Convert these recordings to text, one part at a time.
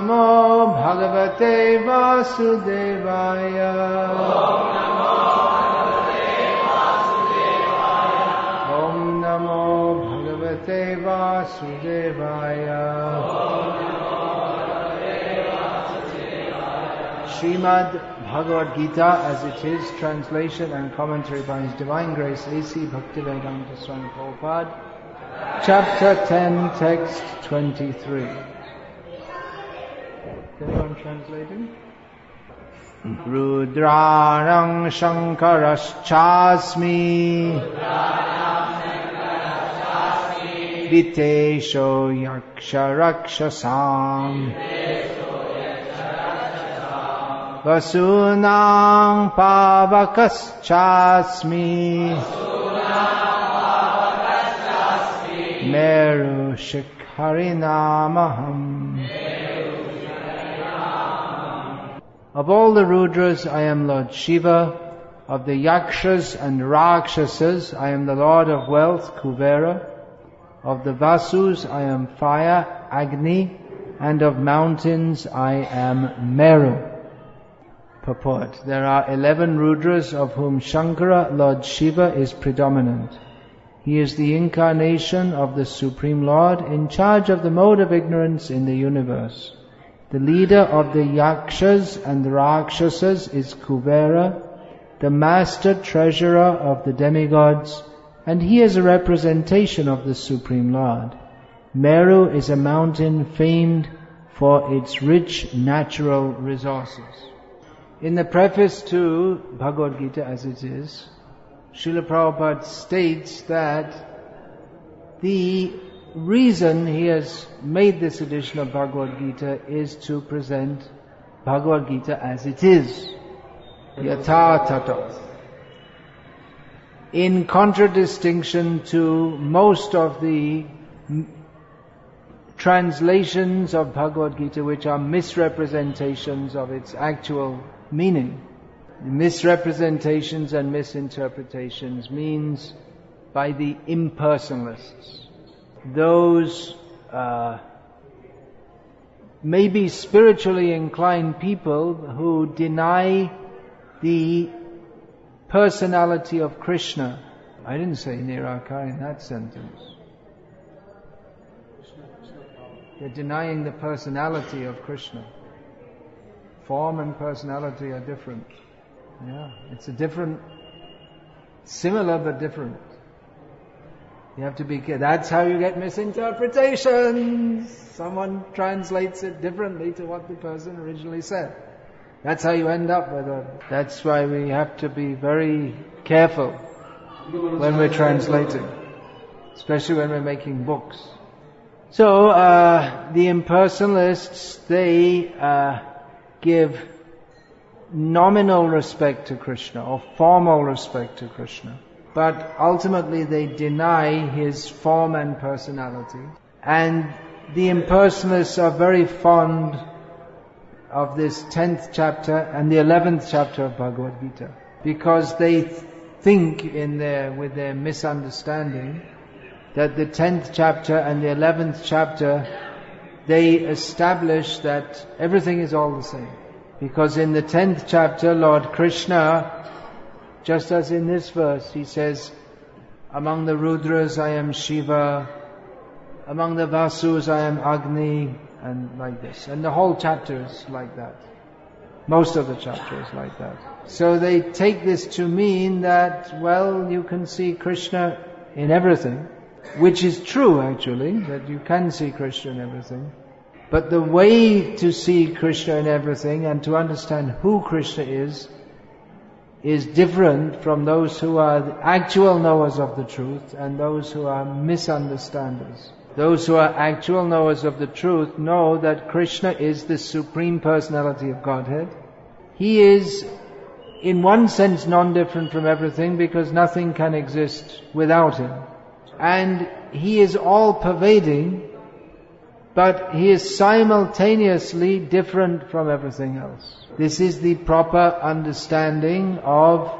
नमो भगवते वासुदेवाय ॐ नमो भगवते वासुदेवाय Srimad Bhagavad Gita as it is, translation and commentary by His Divine Grace A.C. Bhaktivedanta Swami Prabhupada, chapter 10, text 23. Anyone translating? Rudranang Shankarashchasmi Vitesho Yaksha Rakshasam Vasunang Pavakaschasmi Meru Shikharinamaham Of all the Rudras, I am Lord Shiva. Of the Yakshas and Rakshasas, I am the Lord of Wealth, Kuvera. Of the Vasus, I am Fire, Agni. And of mountains, I am Meru. Purport. There are eleven Rudras of whom Shankara, Lord Shiva, is predominant. He is the incarnation of the Supreme Lord in charge of the mode of ignorance in the universe. The leader of the Yakshas and the Rakshasas is Kuvera, the master treasurer of the demigods, and he is a representation of the Supreme Lord. Meru is a mountain famed for its rich natural resources. In the preface to Bhagavad Gita as it is, Srila Prabhupada states that the reason he has made this edition of Bhagavad Gita is to present Bhagavad Gita as it is. Yatha. In contradistinction to most of the translations of Bhagavad Gita which are misrepresentations of its actual meaning. Misrepresentations and misinterpretations means by the impersonalists. Those uh, maybe spiritually inclined people who deny the personality of Krishna. I didn't say Nirakar in that sentence. They're denying the personality of Krishna. Form and personality are different. Yeah, it's a different, similar but different. You have to be careful. That's how you get misinterpretations. Someone translates it differently to what the person originally said. That's how you end up with a. That's why we have to be very careful when we're translating, especially when we're making books. So uh, the impersonalists they uh, give nominal respect to Krishna or formal respect to Krishna, but ultimately they deny his form and personality. And the impersonalists are very fond of this 10th chapter and the 11th chapter of Bhagavad Gita because they think in their, with their misunderstanding that the 10th chapter and the 11th chapter they establish that everything is all the same. Because in the 10th chapter, Lord Krishna, just as in this verse, he says, Among the Rudras I am Shiva, among the Vasus I am Agni, and like this. And the whole chapter is like that. Most of the chapter is like that. So they take this to mean that, well, you can see Krishna in everything, which is true actually, that you can see Krishna in everything. But the way to see Krishna in everything and to understand who Krishna is, is different from those who are actual knowers of the truth and those who are misunderstanders. Those who are actual knowers of the truth know that Krishna is the Supreme Personality of Godhead. He is, in one sense, non-different from everything because nothing can exist without Him. And He is all-pervading, but He is simultaneously different from everything else. This is the proper understanding of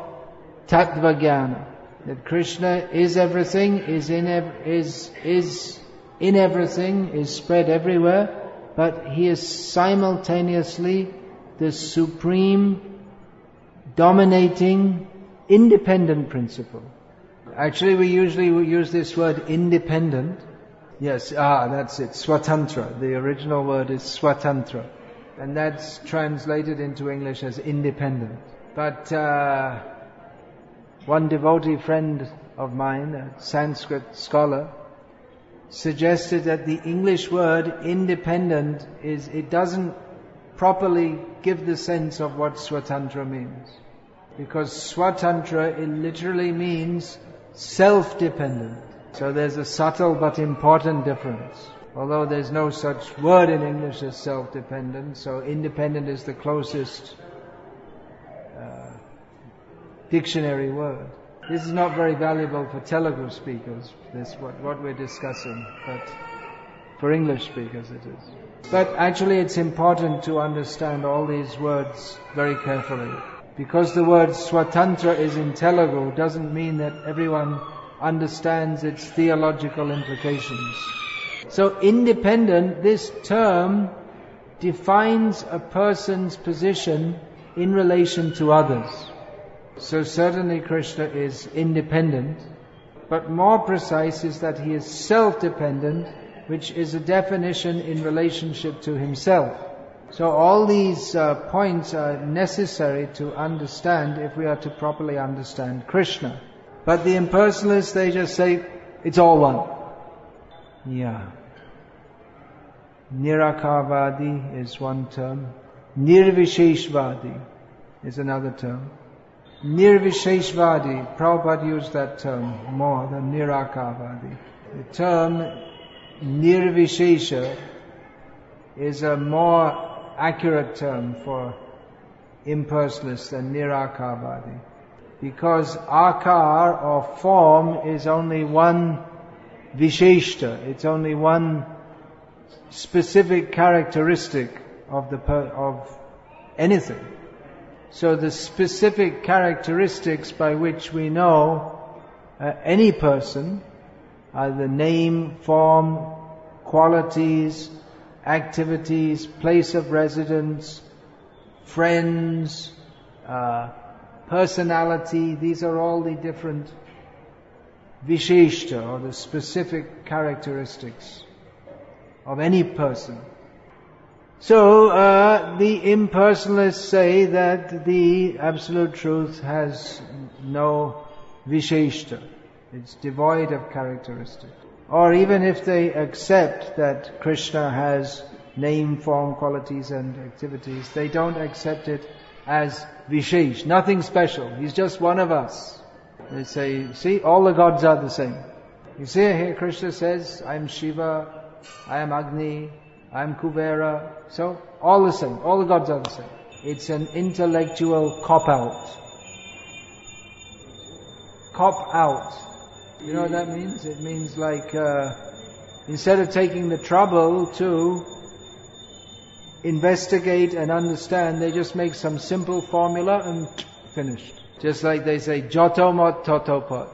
Tattva Jnana. That Krishna is everything, is in, ev- is, is in everything, is spread everywhere, but he is simultaneously the supreme, dominating, independent principle. Actually, we usually use this word independent. Yes, ah, that's it, swatantra. The original word is swatantra. And that's translated into English as independent. But uh, one devotee friend of mine, a Sanskrit scholar, suggested that the English word independent is, it doesn't properly give the sense of what Swatantra means. Because Swatantra, it literally means self-dependent. So there's a subtle but important difference. Although there's no such word in English as self-dependent, so independent is the closest uh, dictionary word. This is not very valuable for Telugu speakers, this what, what we're discussing, but for English speakers it is. But actually it's important to understand all these words very carefully. Because the word swatantra is in Telugu doesn't mean that everyone understands its theological implications. So independent, this term defines a person's position in relation to others. So certainly Krishna is independent, but more precise is that he is self-dependent, which is a definition in relationship to himself. So all these uh, points are necessary to understand if we are to properly understand Krishna. But the impersonalists, they just say, it's all one. Yeah. Nirakarvadi is one term. Nirvisheshvadi is another term. Nirvisheshvadi, Prabhupada used that term more than Nirakarvadi. The term Nirvishesha is a more accurate term for impersonalists than Nirakarvadi. Because akar or form is only one visheshta, it's only one specific characteristic of the of anything. So the specific characteristics by which we know uh, any person are the name, form, qualities, activities, place of residence, friends, uh, personality, these are all the different visheshta or the specific characteristics of any person. So uh, the impersonalists say that the absolute truth has no visheshta. It's devoid of characteristics. Or even if they accept that Krishna has name, form, qualities and activities, they don't accept it as vishesh, nothing special. He's just one of us. They say, see, all the gods are the same. You see here Krishna says, I am Shiva, I am Agni, I am Kuvera. So, all the same. All the gods are the same. It's an intellectual cop-out. Cop-out. You know what that means? It means like, uh, instead of taking the trouble to investigate and understand, they just make some simple formula and finished. Just like they say, jotomot totopot.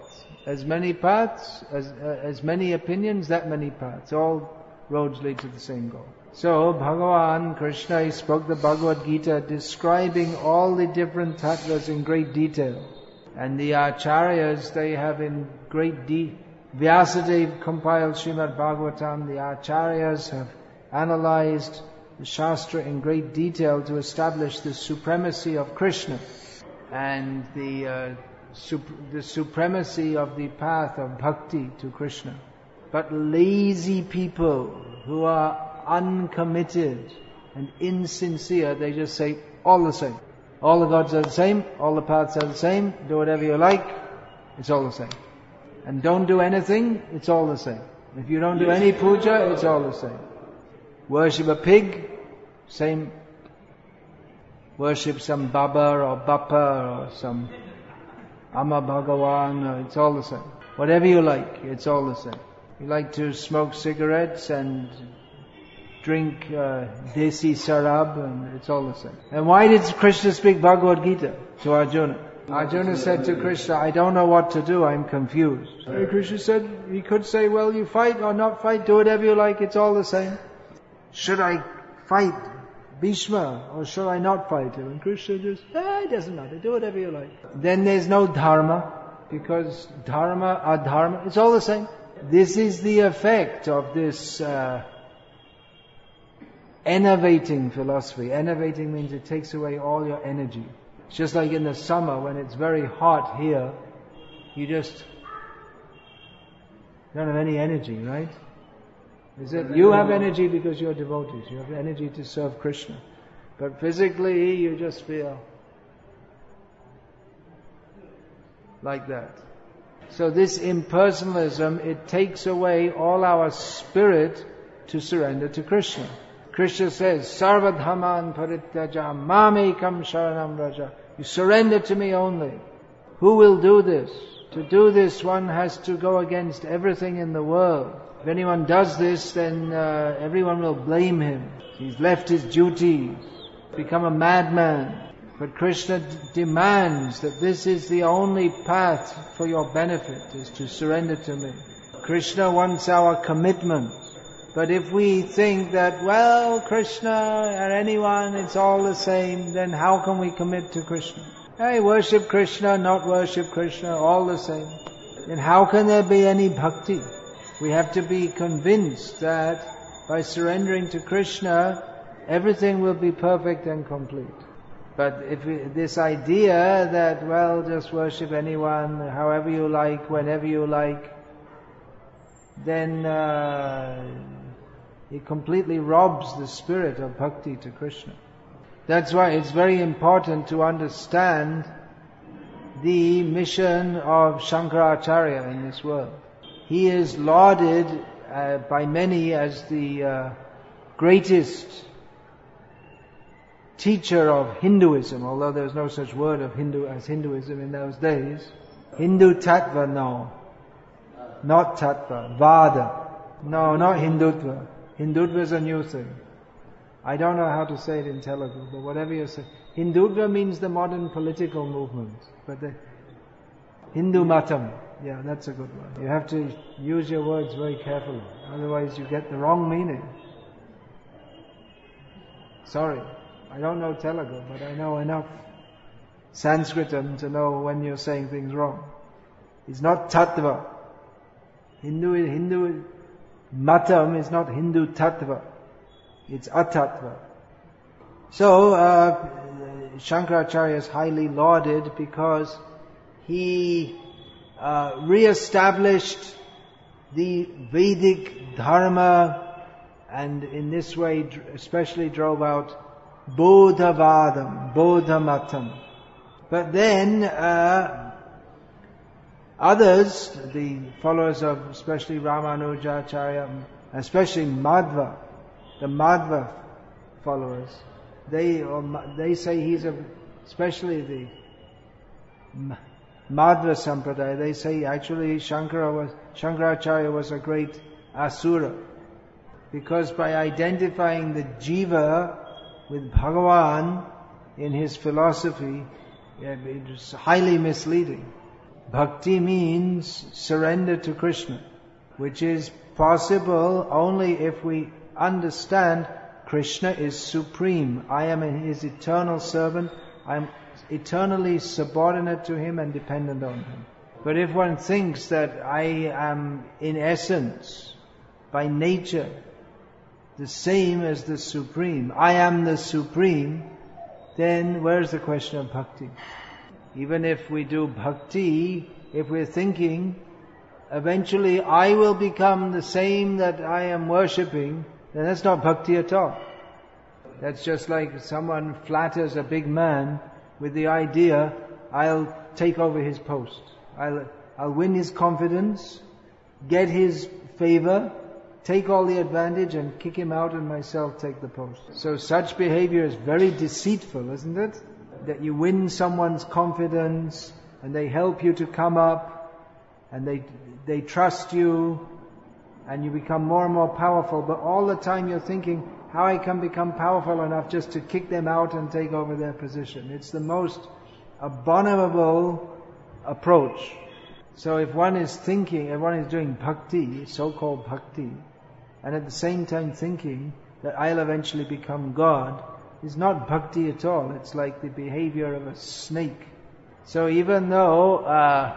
As many paths, as, uh, as many opinions, that many paths. All roads lead to the same goal. So Bhagavan Krishna he spoke the Bhagavad Gita describing all the different tattvas in great detail. And the acharyas they have in great detail. Vyasadeva compiled Srimad Bhagavatam. The acharyas have analyzed the Shastra in great detail to establish the supremacy of Krishna and the, uh, sup- the supremacy of the path of bhakti to Krishna. But lazy people who are uncommitted and insincere, they just say all the same. All the gods are the same, all the paths are the same, do whatever you like, it's all the same. And don't do anything, it's all the same. If you don't do any puja, it's all the same. Worship a pig, same. Worship some Baba or Bappa or some Amma Bhagawan, it's all the same. Whatever you like, it's all the same. You like to smoke cigarettes and drink uh, desi sarab, and it's all the same. And why did Krishna speak Bhagavad Gita to Arjuna? Arjuna said to Krishna, I don't know what to do, I'm confused. And Krishna said, he could say, well, you fight or not fight, do whatever you like, it's all the same. Should I fight Bhishma or should I not fight him? And Krishna just, ah, it doesn't matter, do whatever you like. Then there's no dharma, because dharma, adharma, it's all the same. This is the effect of this uh, enervating philosophy. Enervating means it takes away all your energy. It's just like in the summer when it's very hot here, you just don't have any energy, right? You have energy because you're devotees, you have energy to serve Krishna. But physically you just feel like that. So this impersonalism, it takes away all our spirit to surrender to Krishna. Krishna says, Sarvadhaman parityaja mamekam sharanam raja. You surrender to me only. Who will do this? To do this, one has to go against everything in the world. If anyone does this, then uh, everyone will blame him. He's left his duty, become a madman. But Krishna d- demands that this is the only path for your benefit, is to surrender to me. Krishna wants our commitment. But if we think that, well, Krishna or anyone, it's all the same, then how can we commit to Krishna? Hey, worship Krishna, not worship Krishna, all the same. Then how can there be any bhakti? We have to be convinced that by surrendering to Krishna, everything will be perfect and complete. But if we, this idea that, well, just worship anyone, however you like, whenever you like, then uh, it completely robs the spirit of bhakti to Krishna. That's why it's very important to understand the mission of Shankaracharya in this world. He is lauded uh, by many as the uh, greatest teacher of Hinduism, although there was no such word of Hindu as Hinduism in those days. Hindu Tattva, no. Not Tattva. Vada. No, not Hindutva. Hindutva is a new thing. I don't know how to say it in Telugu, but whatever you say. Hindutva means the modern political movement, but the Hindu Matam, yeah, that's a good one. You have to use your words very carefully, otherwise you get the wrong meaning. Sorry, I don't know Telugu, but I know enough Sanskritam to know when you're saying things wrong. It's not tattva. Hindu, Hindu, Matam is not Hindu tattva. It's atattva. So, uh, Shankaracharya is highly lauded because he uh, re-established the Vedic Dharma and in this way especially drove out Bodhavadam, Bodhamatam. But then, uh, others, the followers of especially Ramanujacharya, especially Madhva, the Madhva followers, they, they say he's a, especially the Madhva Sampradaya, they say actually Shankara was, Shankaracharya was a great Asura. Because by identifying the Jiva with Bhagavan in his philosophy, it is highly misleading. Bhakti means surrender to Krishna, which is possible only if we understand Krishna is supreme. I am his eternal servant. I am eternally subordinate to him and dependent on him. But if one thinks that I am in essence, by nature, the same as the Supreme, I am the Supreme, then where's the question of bhakti? Even if we do bhakti, if we're thinking, eventually I will become the same that I am worshipping, then that's not bhakti at all. That's just like someone flatters a big man with the idea, I'll take over his post. I'll, I'll win his confidence, get his favor, take all the advantage and kick him out and myself take the post. So such behavior is very deceitful, isn't it? That you win someone's confidence and they help you to come up and they, they trust you and you become more and more powerful, but all the time you're thinking how I can become powerful enough just to kick them out and take over their position. It's the most abominable approach. So if one is thinking, if one is doing bhakti, so-called bhakti, and at the same time thinking, that I'll eventually become God, is not bhakti at all. It's like the behavior of a snake. So even though uh,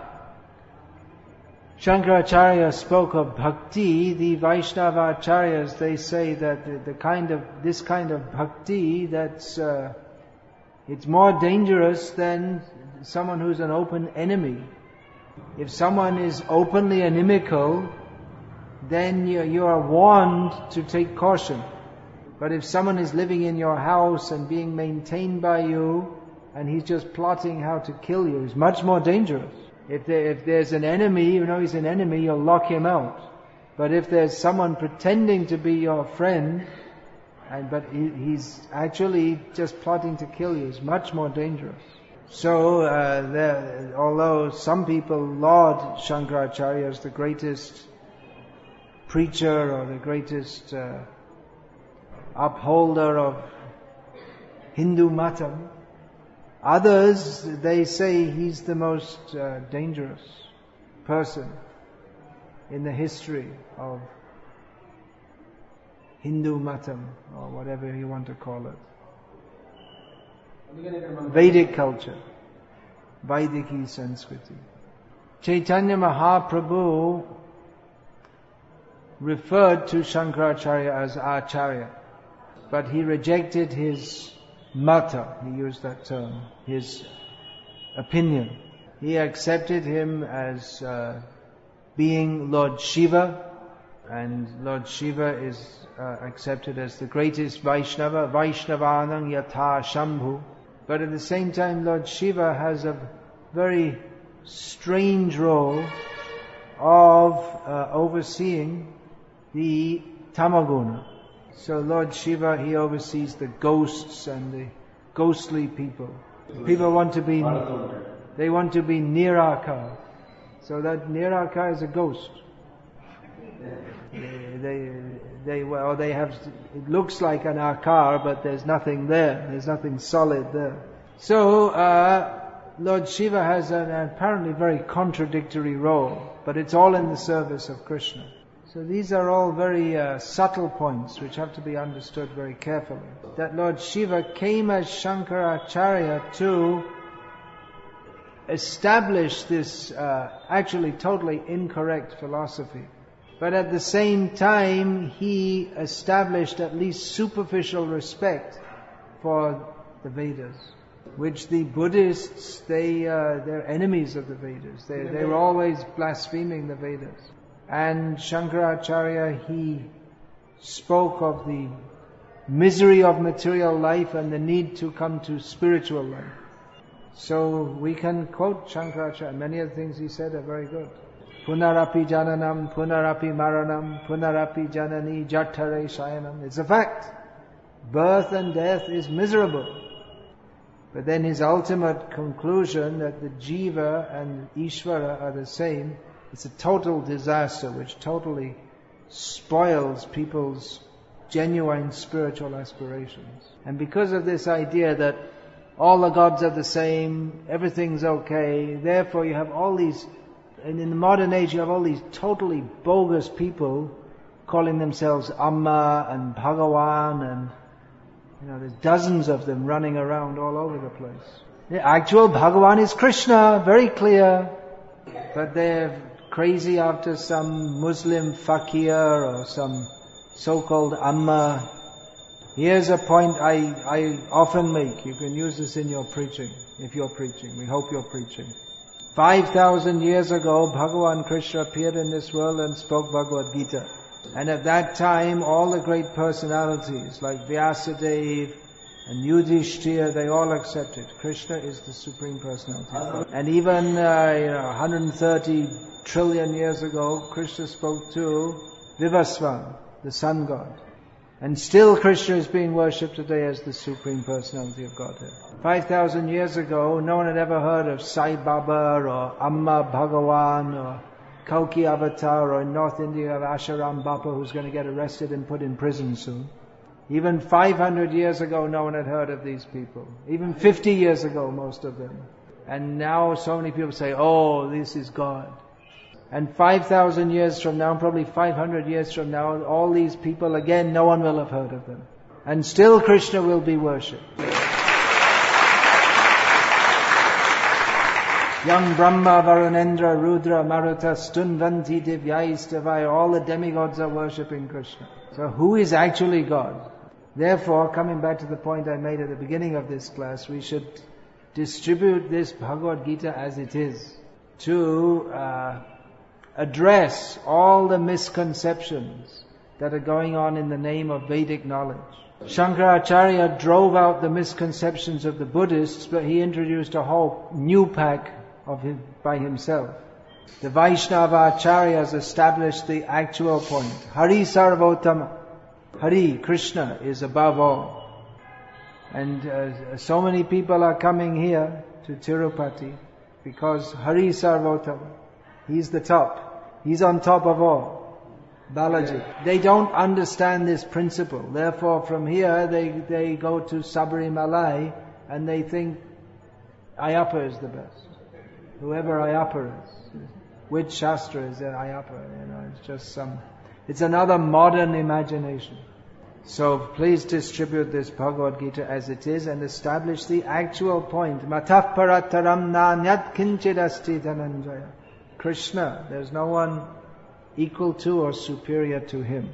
Shankaracharya spoke of bhakti, the Vaishnava acharyas they say that the, the kind of this kind of bhakti that's uh, it's more dangerous than someone who's an open enemy. If someone is openly inimical, then you, you are warned to take caution. But if someone is living in your house and being maintained by you, and he's just plotting how to kill you, it's much more dangerous. If, there, if there's an enemy, you know he's an enemy, you'll lock him out. But if there's someone pretending to be your friend, and, but he, he's actually just plotting to kill you, it's much more dangerous. So, uh, there, although some people laud Shankaracharya as the greatest preacher or the greatest uh, upholder of Hindu matam. Others, they say he's the most uh, dangerous person in the history of Hindu matam, or whatever you want to call it. Vedic culture, Vaidiki Sanskriti. Chaitanya Mahaprabhu referred to Shankaracharya as Acharya but he rejected his mata, he used that term, his opinion. He accepted him as uh, being Lord Shiva, and Lord Shiva is uh, accepted as the greatest Vaishnava, Vaishnavanang Yatha Shambhu. But at the same time, Lord Shiva has a very strange role of uh, overseeing the tamaguna. So Lord Shiva, he oversees the ghosts and the ghostly people. People want to be, they want to be Nirakar. So that Nirakar is a ghost. They, they, they, well, they have, it looks like an akar, but there's nothing there. There's nothing solid there. So, uh, Lord Shiva has an apparently very contradictory role, but it's all in the service of Krishna. So these are all very uh, subtle points which have to be understood very carefully. That Lord Shiva came as Shankaracharya to establish this uh, actually totally incorrect philosophy. But at the same time, he established at least superficial respect for the Vedas, which the Buddhists, they, uh, they're enemies of the Vedas. They, they were always blaspheming the Vedas. And Shankaracharya, he spoke of the misery of material life and the need to come to spiritual life. So we can quote Shankaracharya. Many of the things he said are very good. Punarapi jananam, punarapi maranam, punarapi janani jatare shayanam. It's a fact. Birth and death is miserable. But then his ultimate conclusion that the jiva and Ishvara are the same it's a total disaster which totally spoils people's genuine spiritual aspirations. And because of this idea that all the gods are the same, everything's okay, therefore you have all these, and in the modern age you have all these totally bogus people calling themselves Amma and Bhagawan and you know, there's dozens of them running around all over the place. The actual Bhagawan is Krishna, very clear. But they've crazy after some Muslim fakir or some so-called amma. Here's a point I, I often make. You can use this in your preaching, if you're preaching. We hope you're preaching. 5,000 years ago, Bhagavan Krishna appeared in this world and spoke Bhagavad Gita. And at that time, all the great personalities like Vyasadeva and Yudhishthira, they all accepted. Krishna is the Supreme Personality. And even, uh, you know, 130 trillion years ago, Krishna spoke to Vivasvan, the sun god. And still Krishna is being worshipped today as the Supreme Personality of Godhead. 5,000 years ago, no one had ever heard of Sai Baba or Amma Bhagawan or Kalki Avatar or in North India of Asaram Bapu who's going to get arrested and put in prison soon. Even 500 years ago, no one had heard of these people. Even 50 years ago, most of them. And now so many people say, oh, this is God. And 5,000 years from now, probably 500 years from now, all these people again, no one will have heard of them. And still Krishna will be worshipped. Young Brahma, Varunendra, Rudra, Maruta, Stunvanti, Divyaistavaya, all the demigods are worshipping Krishna. So who is actually God? Therefore, coming back to the point I made at the beginning of this class, we should distribute this Bhagavad Gita as it is to uh, address all the misconceptions that are going on in the name of Vedic knowledge. Shankaracharya drove out the misconceptions of the Buddhists, but he introduced a whole new pack of him by himself. The Vaishnava Acharyas established the actual point. Hari Sarvotama. Hari, Krishna, is above all. And uh, so many people are coming here to Tirupati because Hari Sarvottam, He's the top. He's on top of all. Balaji. They don't understand this principle. Therefore, from here they, they go to Sabarimalai and they think Ayyappa is the best whoever Ayyappa is. Which Shastra is that Ayyappa? You know, it's just some, it's another modern imagination. So please distribute this Bhagavad Gita as it is and establish the actual point. Matah parataram nanyat kinchidasti dhananjaya. Krishna, there's no one equal to or superior to him.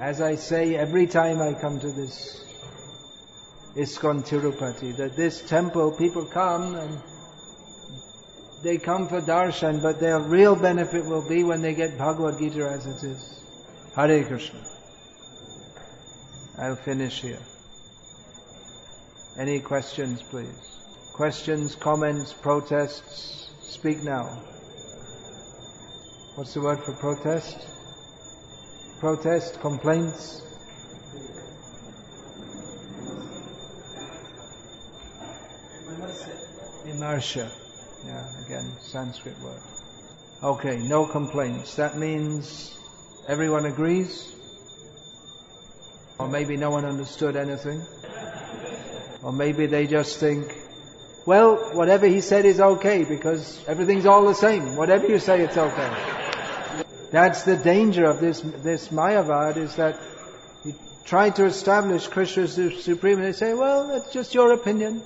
As I say every time I come to this ISKCON Tirupati, that this temple, people come and they come for darshan, but their real benefit will be when they get Bhagavad Gita as it is. Hare Krishna. I'll finish here. Any questions, please? Questions, comments, protests? Speak now. What's the word for protest? Protest, complaints? Inertia. Yeah, again, Sanskrit word. Okay, no complaints. That means everyone agrees? Or maybe no one understood anything? Or maybe they just think, well, whatever he said is okay because everything's all the same. Whatever you say, it's okay. That's the danger of this, this Mayavad is that you try to establish Krishna supreme and they say, well, that's just your opinion.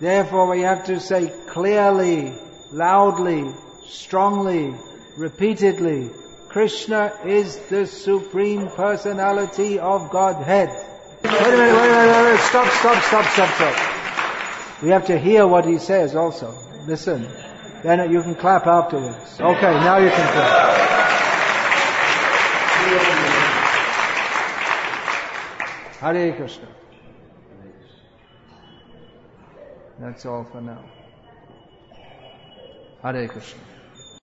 Therefore we have to say clearly, loudly, strongly, repeatedly, Krishna is the Supreme Personality of Godhead. Wait a minute, wait a minute, wait a minute, stop, stop, stop, stop, stop. We have to hear what he says also. Listen. Then you can clap afterwards. Okay, now you can clap. Hare Krishna. That's all for now. Hare Krishna.